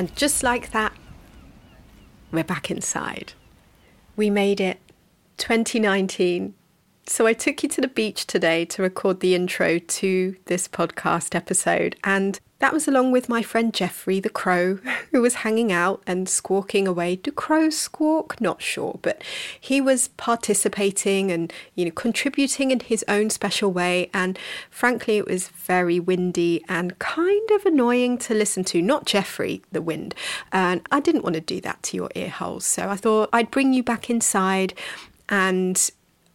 And just like that, we're back inside. We made it 2019. So I took you to the beach today to record the intro to this podcast episode. And that was along with my friend Jeffrey the crow, who was hanging out and squawking away. Do crows squawk? Not sure, but he was participating and you know contributing in his own special way. And frankly, it was very windy and kind of annoying to listen to. Not Jeffrey, the wind, and I didn't want to do that to your ear holes. So I thought I'd bring you back inside and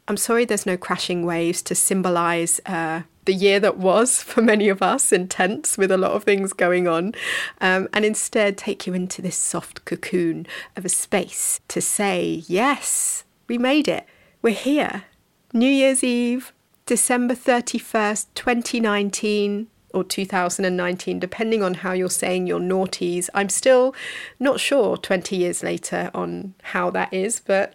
I'm sorry there's no crashing waves to symbolize uh, the year that was for many of us, intense with a lot of things going on, um, and instead take you into this soft cocoon of a space to say, yes, we made it. We're here. New Year's Eve, December 31st, 2019 or 2019, depending on how you're saying your naughties. I'm still not sure 20 years later on how that is, but.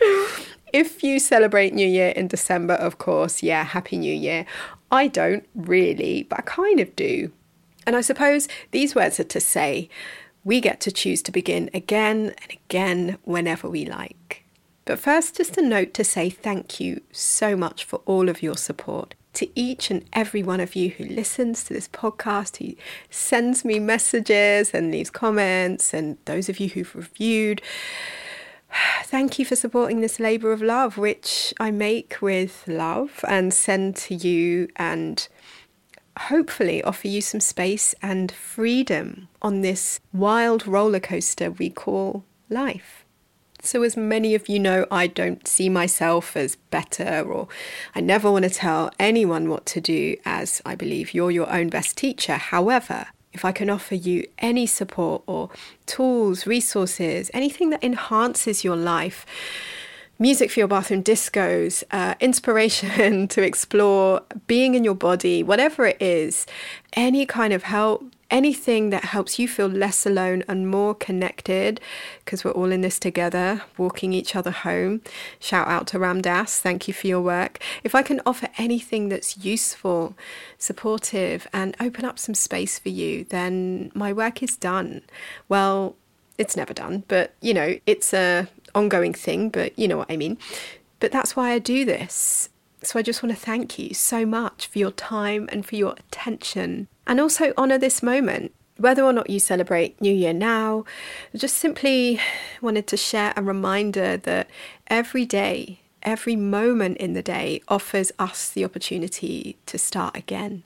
if you celebrate New Year in December, of course, yeah, Happy New Year. I don't really, but I kind of do. And I suppose these words are to say we get to choose to begin again and again whenever we like. But first, just a note to say thank you so much for all of your support. To each and every one of you who listens to this podcast, who sends me messages and leaves comments, and those of you who've reviewed. Thank you for supporting this labour of love, which I make with love and send to you, and hopefully offer you some space and freedom on this wild roller coaster we call life. So, as many of you know, I don't see myself as better, or I never want to tell anyone what to do, as I believe you're your own best teacher. However, if I can offer you any support or tools, resources, anything that enhances your life, music for your bathroom discos, uh, inspiration to explore being in your body, whatever it is, any kind of help, anything that helps you feel less alone and more connected, because we're all in this together, walking each other home. Shout out to Ram Dass, thank you for your work. If I can offer anything that's useful, supportive, and open up some space for you, then my work is done. Well, it's never done, but you know, it's a ongoing thing, but you know what I mean. But that's why I do this. So I just want to thank you so much for your time and for your attention and also honour this moment. Whether or not you celebrate New Year now, I just simply wanted to share a reminder that every day every moment in the day offers us the opportunity to start again,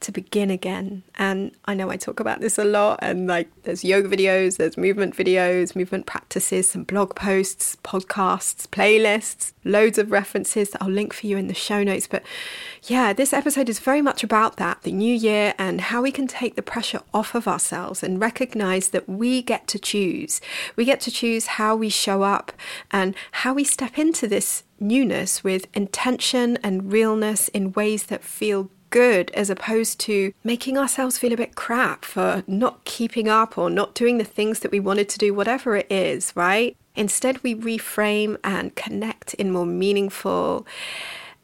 to begin again. And I know I talk about this a lot, and like there's yoga videos, there's movement videos, movement practices, some blog posts, podcasts, playlists, loads of references that I'll link for you in the show notes. But yeah, this episode is very much about that the new year and how we can take the pressure off of ourselves and recognize that we get to choose. We get to choose how we show up and how we step into this newness with intention and realness in ways that feel good as opposed to making ourselves feel a bit crap for not keeping up or not doing the things that we wanted to do, whatever it is, right? Instead, we reframe and connect in more meaningful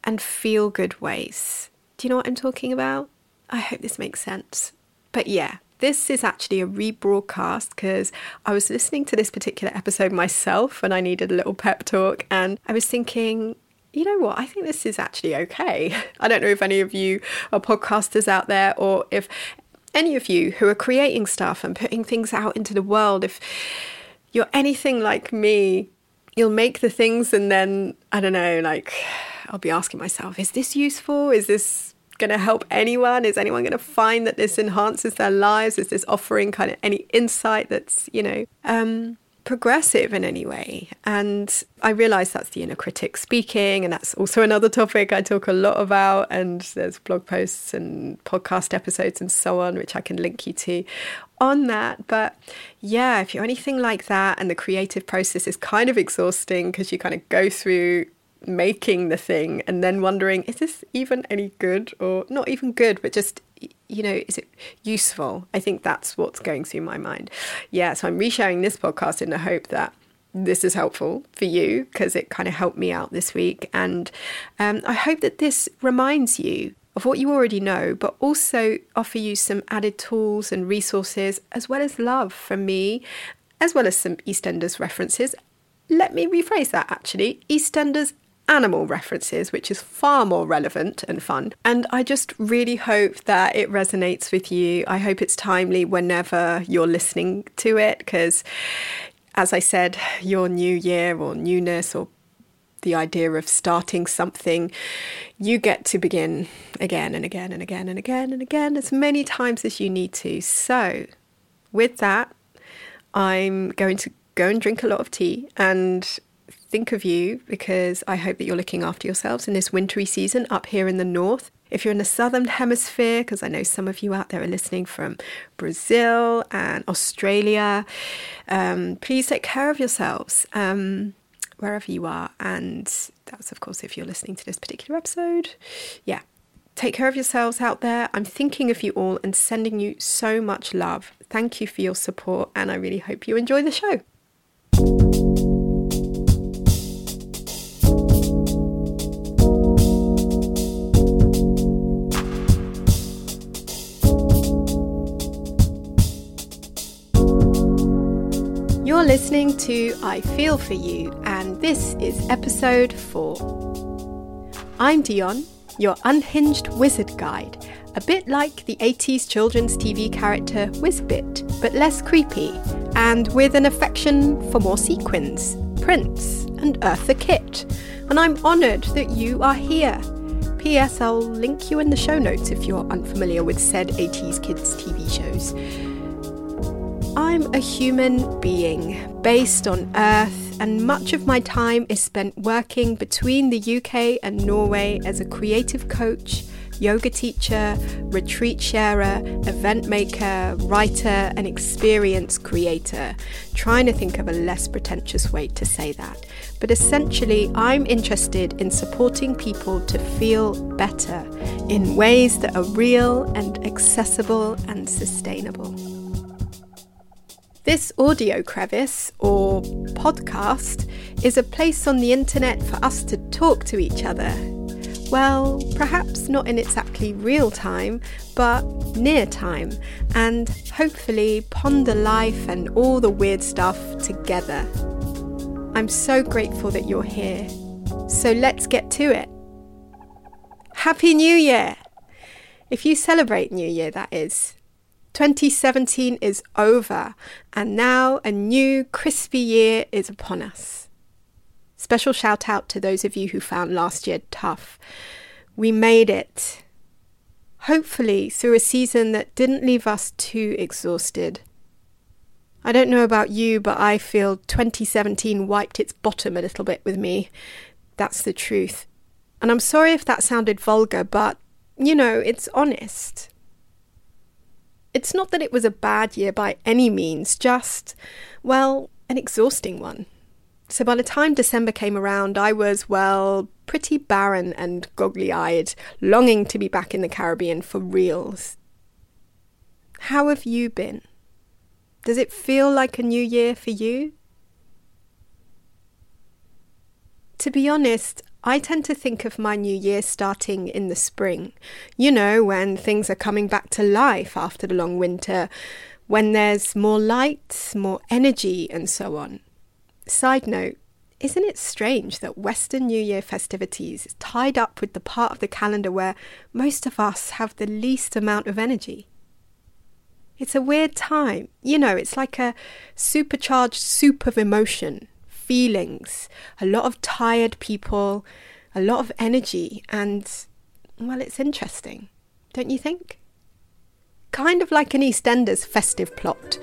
and feel good ways. Do you know what I'm talking about? I hope this makes sense. But yeah, this is actually a rebroadcast because I was listening to this particular episode myself and I needed a little pep talk. And I was thinking, you know what? I think this is actually okay. I don't know if any of you are podcasters out there or if any of you who are creating stuff and putting things out into the world, if you're anything like me, you'll make the things and then, I don't know, like I'll be asking myself, is this useful? Is this going to help anyone? Is anyone going to find that this enhances their lives? Is this offering kind of any insight that's, you know, um, progressive in any way? And I realize that's the inner critic speaking, and that's also another topic I talk a lot about. And there's blog posts and podcast episodes and so on, which I can link you to on that. But yeah, if you're anything like that, and the creative process is kind of exhausting because you kind of go through making the thing and then wondering is this even any good or not even good but just you know is it useful? I think that's what's going through my mind. Yeah so i'm resharing this podcast in the hope that this is helpful for you because it kind of helped me out this week. And um, i hope that this reminds you of what you already know, but also offer you some added tools and resources, as well as love from me, as well as some EastEnders references. Let me rephrase that actually. EastEnders animal references, which is far more relevant and fun. And I just really hope that it resonates with you. I hope it's timely whenever you're listening to it, because as I said, your new year or newness or the idea of starting something, you get to begin again and again and again and again and again as many times as you need to. So, with that, I'm going to go and drink a lot of tea and think of you because I hope that you're looking after yourselves in this wintry season up here in the north. If you're in the southern hemisphere, because I know some of you out there are listening from Brazil and Australia, um, please take care of yourselves um, wherever you are. And that's, of course, if you're listening to this particular episode. Yeah, take care of yourselves out there. I'm thinking of you all and sending you so much love. Thank you for your support, and I really hope you enjoy the show. Listening to I Feel For You, and this is episode 4. I'm Dion, your unhinged wizard guide, a bit like the 80s children's TV character Wizbit, but less creepy, and with an affection for more sequins, prints, and Eartha Kitt. And I'm honoured that you are here. P.S. I'll link you in the show notes if you're unfamiliar with said 80s kids TV shows. I'm a human being based on Earth, and much of my time is spent working between the UK and Norway as a creative coach, yoga teacher, retreat sharer, event maker, writer, and experience creator. Trying to think of a less pretentious way to say that. But essentially, I'm interested in supporting people to feel better in ways that are real and accessible and sustainable. This audio crevice, or podcast, is a place on the internet for us to talk to each other. Well, perhaps not in exactly real time, but near time, and hopefully ponder life and all the weird stuff together. I'm so grateful that you're here. So let's get to it. Happy New Year! If you celebrate New Year, that is. 2017 is over, and now a new crispy year is upon us. Special shout out to those of you who found last year tough. We made it. Hopefully, through a season that didn't leave us too exhausted. I don't know about you, but I feel 2017 wiped its bottom a little bit with me. That's the truth. And I'm sorry if that sounded vulgar, but, you know, it's honest. It's not that it was a bad year by any means, just, well, an exhausting one. So by the time December came around, I was, well, pretty barren and goggly eyed, longing to be back in the Caribbean for reals. How have you been? Does it feel like a new year for you? To be honest, I tend to think of my new year starting in the spring. You know, when things are coming back to life after the long winter, when there's more light, more energy, and so on. Side note, isn't it strange that Western New Year festivities is tied up with the part of the calendar where most of us have the least amount of energy? It's a weird time. You know, it's like a supercharged soup of emotion feelings, a lot of tired people, a lot of energy, and well, it's interesting, don't you think? Kind of like an EastEnders festive plot.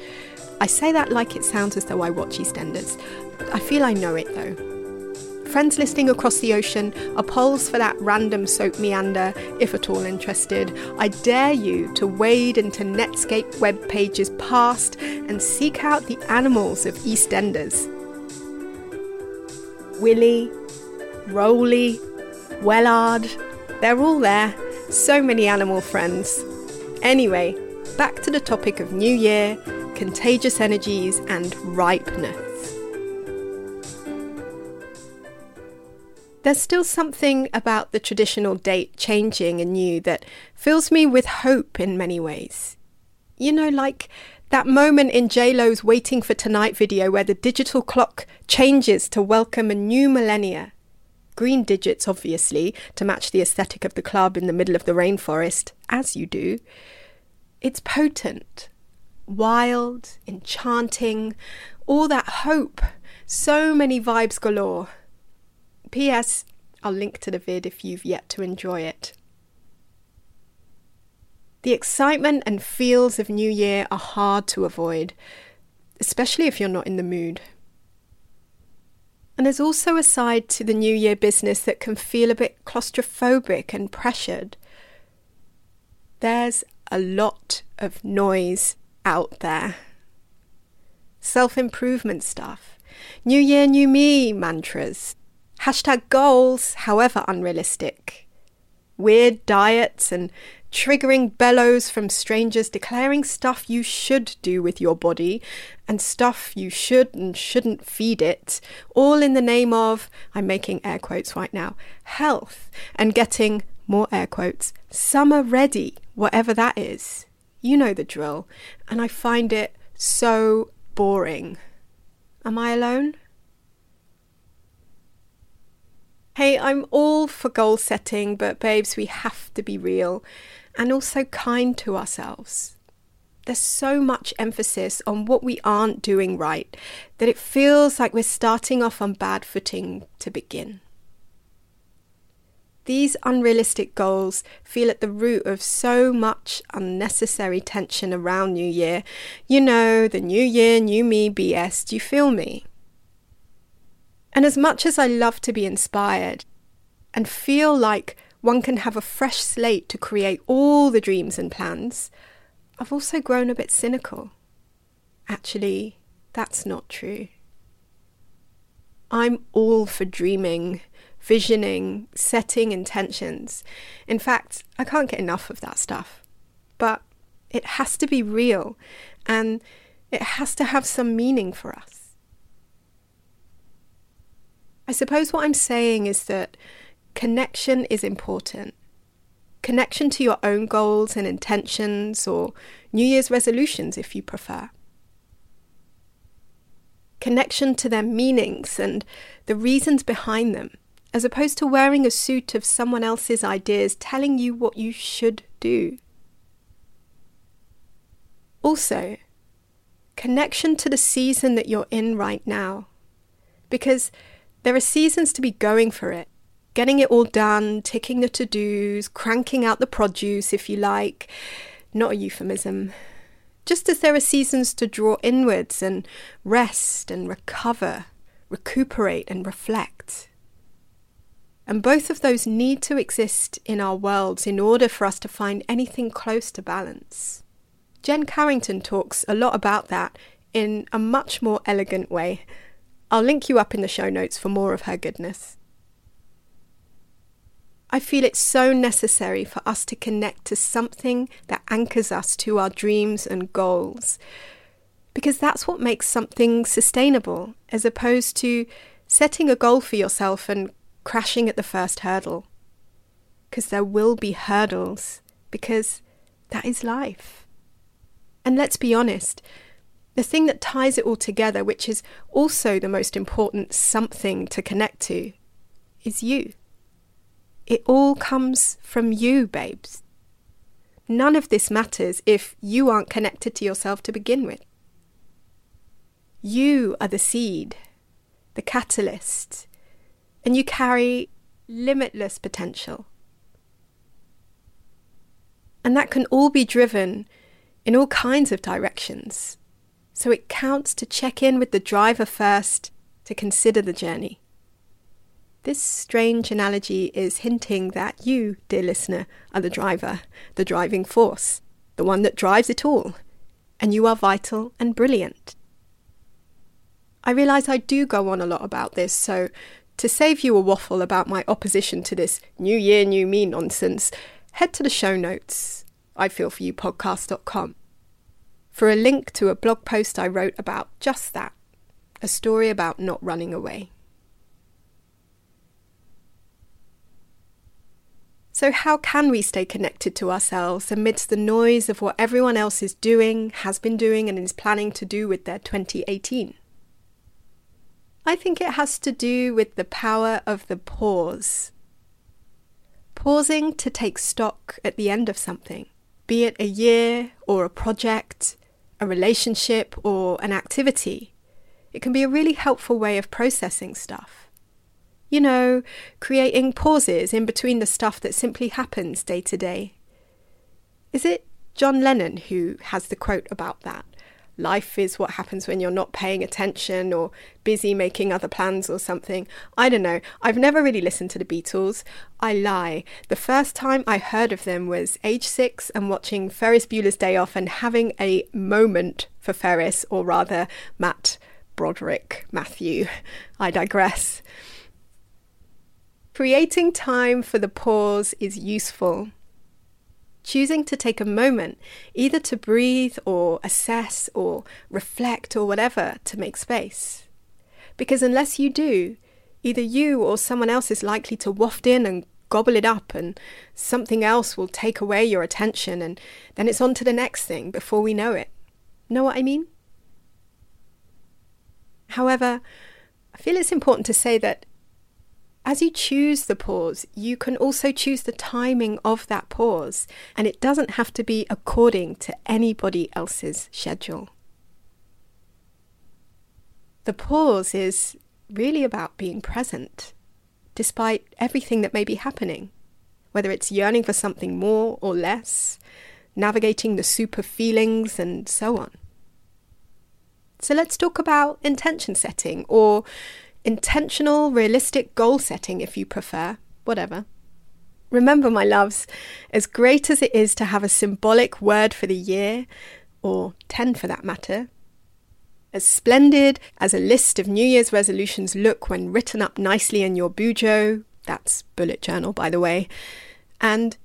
I say that like it sounds as though I watch EastEnders. I feel I know it though. Friends listening across the ocean are polls for that random soap meander, if at all interested. I dare you to wade into Netscape web pages past and seek out the animals of EastEnders. Willie, Roly, Wellard, they're all there. So many animal friends. Anyway, back to the topic of New Year, contagious energies, and ripeness. There's still something about the traditional date changing anew that fills me with hope in many ways. You know, like that moment in JLo's Waiting for Tonight video where the digital clock changes to welcome a new millennia. Green digits, obviously, to match the aesthetic of the club in the middle of the rainforest, as you do. It's potent, wild, enchanting, all that hope. So many vibes galore. P.S. I'll link to the vid if you've yet to enjoy it. The excitement and feels of New Year are hard to avoid, especially if you're not in the mood. And there's also a side to the New Year business that can feel a bit claustrophobic and pressured. There's a lot of noise out there. Self improvement stuff, New Year, New Me mantras, hashtag goals, however unrealistic, weird diets and triggering bellows from strangers declaring stuff you should do with your body and stuff you should and shouldn't feed it, all in the name of, I'm making air quotes right now, health and getting, more air quotes, summer ready, whatever that is. You know the drill, and I find it so boring. Am I alone? Hey, I'm all for goal setting, but babes, we have to be real and also kind to ourselves. There's so much emphasis on what we aren't doing right that it feels like we're starting off on bad footing to begin. These unrealistic goals feel at the root of so much unnecessary tension around New Year. You know, the New Year, New Me BS. Do you feel me? And as much as I love to be inspired and feel like one can have a fresh slate to create all the dreams and plans, I've also grown a bit cynical. Actually, that's not true. I'm all for dreaming, visioning, setting intentions. In fact, I can't get enough of that stuff. But it has to be real and it has to have some meaning for us. I suppose what I'm saying is that connection is important. Connection to your own goals and intentions, or New Year's resolutions if you prefer. Connection to their meanings and the reasons behind them, as opposed to wearing a suit of someone else's ideas telling you what you should do. Also, connection to the season that you're in right now. Because there are seasons to be going for it, getting it all done, ticking the to dos, cranking out the produce, if you like. Not a euphemism. Just as there are seasons to draw inwards and rest and recover, recuperate and reflect. And both of those need to exist in our worlds in order for us to find anything close to balance. Jen Carrington talks a lot about that in a much more elegant way. I'll link you up in the show notes for more of her goodness. I feel it's so necessary for us to connect to something that anchors us to our dreams and goals, because that's what makes something sustainable, as opposed to setting a goal for yourself and crashing at the first hurdle. Because there will be hurdles, because that is life. And let's be honest, the thing that ties it all together, which is also the most important something to connect to, is you. It all comes from you, babes. None of this matters if you aren't connected to yourself to begin with. You are the seed, the catalyst, and you carry limitless potential. And that can all be driven in all kinds of directions so it counts to check in with the driver first to consider the journey. This strange analogy is hinting that you, dear listener, are the driver, the driving force, the one that drives it all, and you are vital and brilliant. I realise I do go on a lot about this, so to save you a waffle about my opposition to this New Year, New Me nonsense, head to the show notes, ifeelforyoupodcast.com for a link to a blog post I wrote about just that a story about not running away. So, how can we stay connected to ourselves amidst the noise of what everyone else is doing, has been doing, and is planning to do with their 2018? I think it has to do with the power of the pause. Pausing to take stock at the end of something, be it a year or a project, a relationship or an activity. It can be a really helpful way of processing stuff. You know, creating pauses in between the stuff that simply happens day to day. Is it John Lennon who has the quote about that? Life is what happens when you're not paying attention or busy making other plans or something. I don't know. I've never really listened to the Beatles. I lie. The first time I heard of them was age six and watching Ferris Bueller's Day Off and having a moment for Ferris, or rather, Matt Broderick, Matthew. I digress. Creating time for the pause is useful. Choosing to take a moment, either to breathe or assess or reflect or whatever, to make space. Because unless you do, either you or someone else is likely to waft in and gobble it up, and something else will take away your attention, and then it's on to the next thing before we know it. Know what I mean? However, I feel it's important to say that as you choose the pause, you can also choose the timing of that pause, and it doesn't have to be according to anybody else's schedule. The pause is really about being present, despite everything that may be happening, whether it's yearning for something more or less, navigating the super feelings, and so on. So let's talk about intention setting or intentional, realistic goal setting if you prefer, whatever. Remember, my loves, as great as it is to have a symbolic word for the year, or 10 for that matter, as splendid as a list of New Year's resolutions look when written up nicely in your bujo, that's bullet journal, by the way, and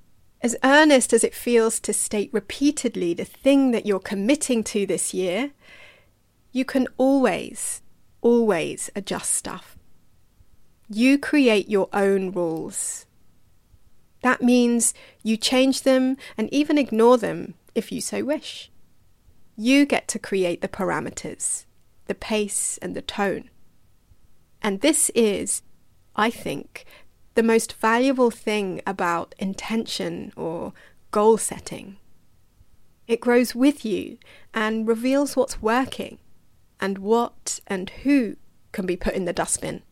as earnest as it feels to state repeatedly the thing that you're committing to this year, you can always always adjust stuff. You create your own rules. That means you change them and even ignore them if you so wish. You get to create the parameters, the pace, and the tone. And this is, I think, the most valuable thing about intention or goal setting. It grows with you and reveals what's working and what and who can be put in the dustbin.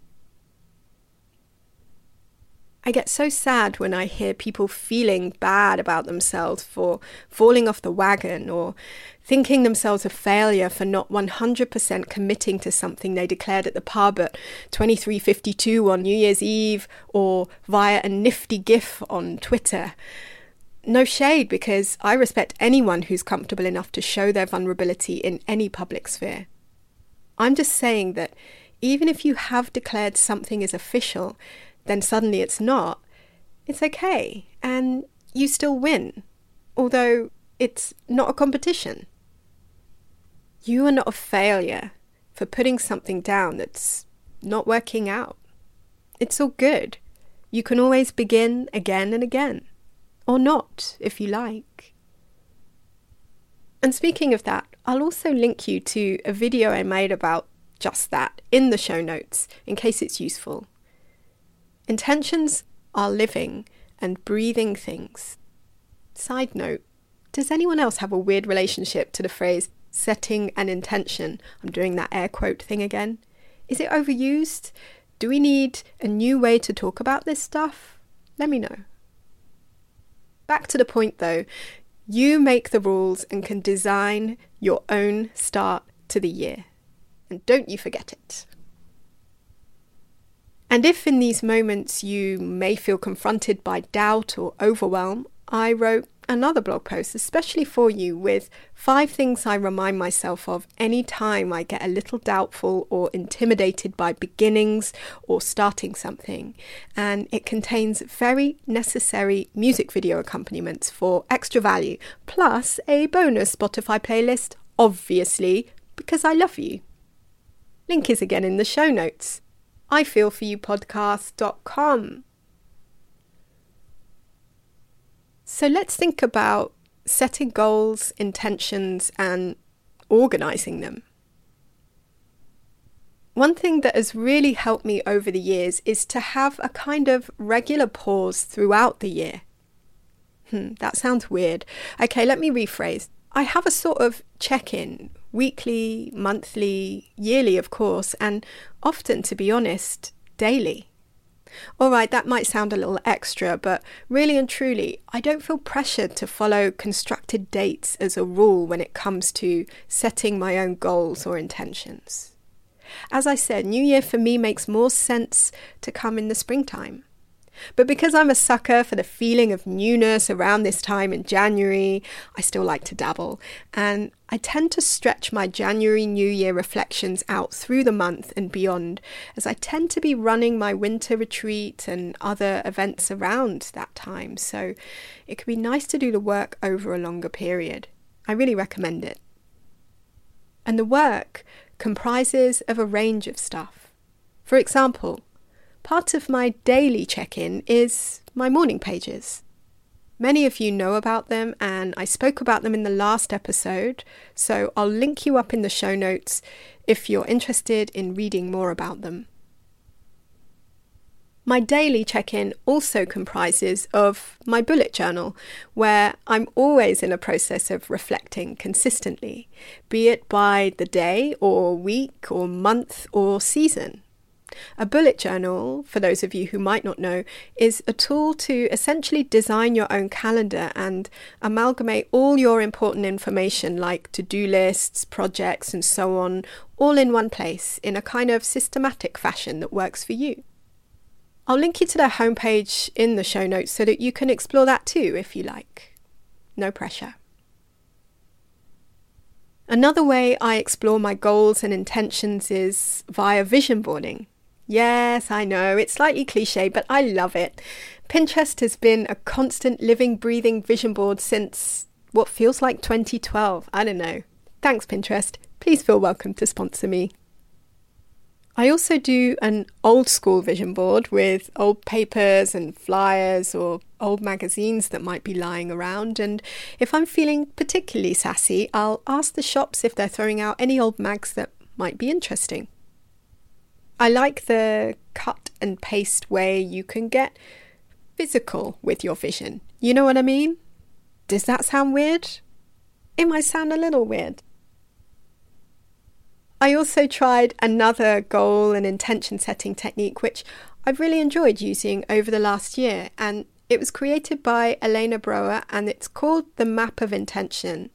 I get so sad when I hear people feeling bad about themselves for falling off the wagon or thinking themselves a failure for not 100% committing to something they declared at the pub at 23:52 on New Year's Eve or via a nifty gif on Twitter. No shade because I respect anyone who's comfortable enough to show their vulnerability in any public sphere. I'm just saying that even if you have declared something is official, then suddenly it's not, it's okay and you still win, although it's not a competition. You are not a failure for putting something down that's not working out. It's all good. You can always begin again and again, or not if you like. And speaking of that, I'll also link you to a video I made about just that in the show notes in case it's useful. Intentions are living and breathing things. Side note Does anyone else have a weird relationship to the phrase setting an intention? I'm doing that air quote thing again. Is it overused? Do we need a new way to talk about this stuff? Let me know. Back to the point though, you make the rules and can design your own start to the year. And don't you forget it. And if in these moments you may feel confronted by doubt or overwhelm, I wrote another blog post especially for you with five things I remind myself of any time I get a little doubtful or intimidated by beginnings or starting something. And it contains very necessary music video accompaniments for extra value, plus a bonus Spotify playlist, obviously, because I love you. Link is again in the show notes. I feel for you podcast.com. So let's think about setting goals, intentions, and organizing them. One thing that has really helped me over the years is to have a kind of regular pause throughout the year. Hmm, that sounds weird. Okay, let me rephrase. I have a sort of check in weekly, monthly, yearly, of course, and often, to be honest, daily. All right, that might sound a little extra, but really and truly, I don't feel pressured to follow constructed dates as a rule when it comes to setting my own goals or intentions. As I said, New Year for me makes more sense to come in the springtime. But because I'm a sucker for the feeling of newness around this time in January, I still like to dabble. And I tend to stretch my January New Year reflections out through the month and beyond, as I tend to be running my winter retreat and other events around that time. So it can be nice to do the work over a longer period. I really recommend it. And the work comprises of a range of stuff. For example, Part of my daily check in is my morning pages. Many of you know about them, and I spoke about them in the last episode, so I'll link you up in the show notes if you're interested in reading more about them. My daily check in also comprises of my bullet journal, where I'm always in a process of reflecting consistently, be it by the day or week or month or season. A bullet journal, for those of you who might not know, is a tool to essentially design your own calendar and amalgamate all your important information like to do lists, projects, and so on, all in one place in a kind of systematic fashion that works for you. I'll link you to their homepage in the show notes so that you can explore that too if you like. No pressure. Another way I explore my goals and intentions is via vision boarding. Yes, I know, it's slightly cliche, but I love it. Pinterest has been a constant living, breathing vision board since what feels like 2012. I don't know. Thanks, Pinterest. Please feel welcome to sponsor me. I also do an old school vision board with old papers and flyers or old magazines that might be lying around. And if I'm feeling particularly sassy, I'll ask the shops if they're throwing out any old mags that might be interesting. I like the cut and paste way you can get physical with your vision. You know what I mean? Does that sound weird? It might sound a little weird. I also tried another goal and intention setting technique, which I've really enjoyed using over the last year, and it was created by Elena Brower and it's called the Map of Intention.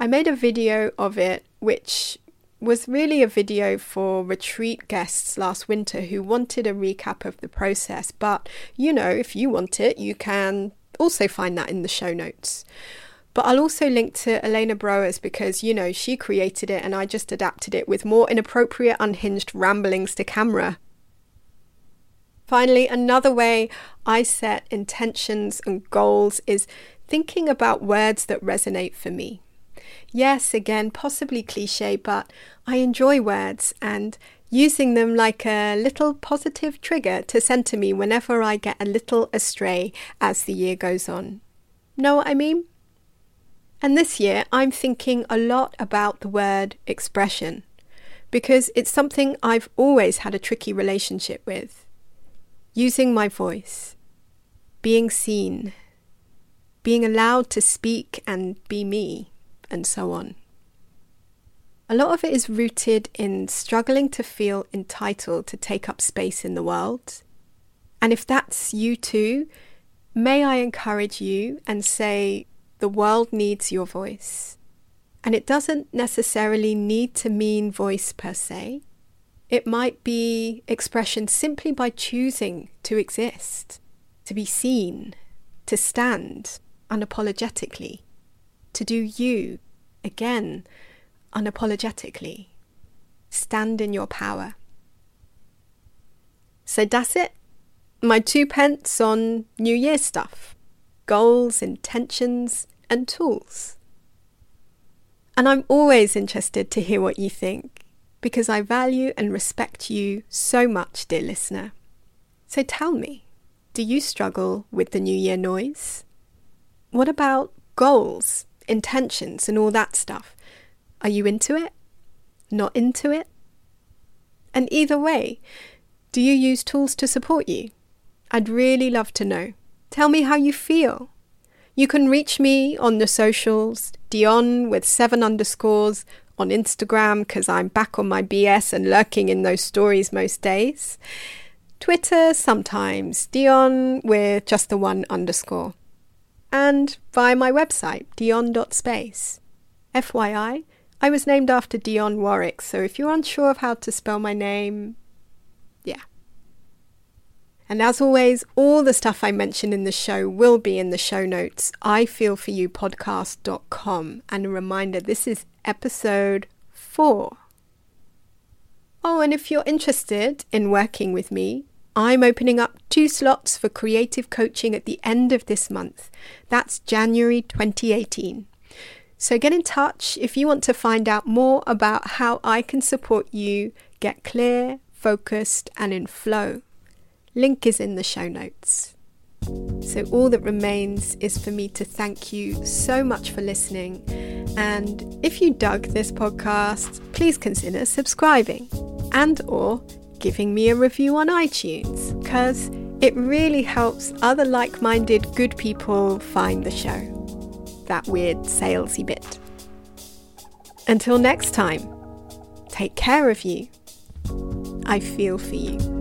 I made a video of it, which was really a video for retreat guests last winter who wanted a recap of the process. But, you know, if you want it, you can also find that in the show notes. But I'll also link to Elena Brower's because, you know, she created it and I just adapted it with more inappropriate, unhinged ramblings to camera. Finally, another way I set intentions and goals is thinking about words that resonate for me. Yes, again, possibly cliche, but I enjoy words and using them like a little positive trigger to center me whenever I get a little astray as the year goes on. Know what I mean? And this year, I'm thinking a lot about the word expression because it's something I've always had a tricky relationship with. Using my voice, being seen, being allowed to speak and be me and so on. A lot of it is rooted in struggling to feel entitled to take up space in the world. And if that's you too, may I encourage you and say the world needs your voice. And it doesn't necessarily need to mean voice per se. It might be expression simply by choosing to exist, to be seen, to stand unapologetically to do you again unapologetically. Stand in your power. So that's it. My two pence on New Year stuff goals, intentions, and tools. And I'm always interested to hear what you think because I value and respect you so much, dear listener. So tell me, do you struggle with the New Year noise? What about goals, intentions, and all that stuff? Are you into it? Not into it? And either way, do you use tools to support you? I'd really love to know. Tell me how you feel. You can reach me on the socials, Dion with seven underscores on Instagram because I'm back on my BS and lurking in those stories most days. Twitter sometimes, Dion with just the one underscore. And via my website, dion.space. FYI, I was named after Dionne Warwick, so if you're unsure of how to spell my name, yeah. And as always, all the stuff I mentioned in the show will be in the show notes, ifeelforyoupodcast.com. And a reminder this is episode four. Oh, and if you're interested in working with me, I'm opening up two slots for creative coaching at the end of this month. That's January 2018. So get in touch if you want to find out more about how I can support you get clear, focused, and in flow. Link is in the show notes. So, all that remains is for me to thank you so much for listening. And if you dug this podcast, please consider subscribing and or giving me a review on iTunes because it really helps other like-minded good people find the show. That weird salesy bit. Until next time, take care of you. I feel for you.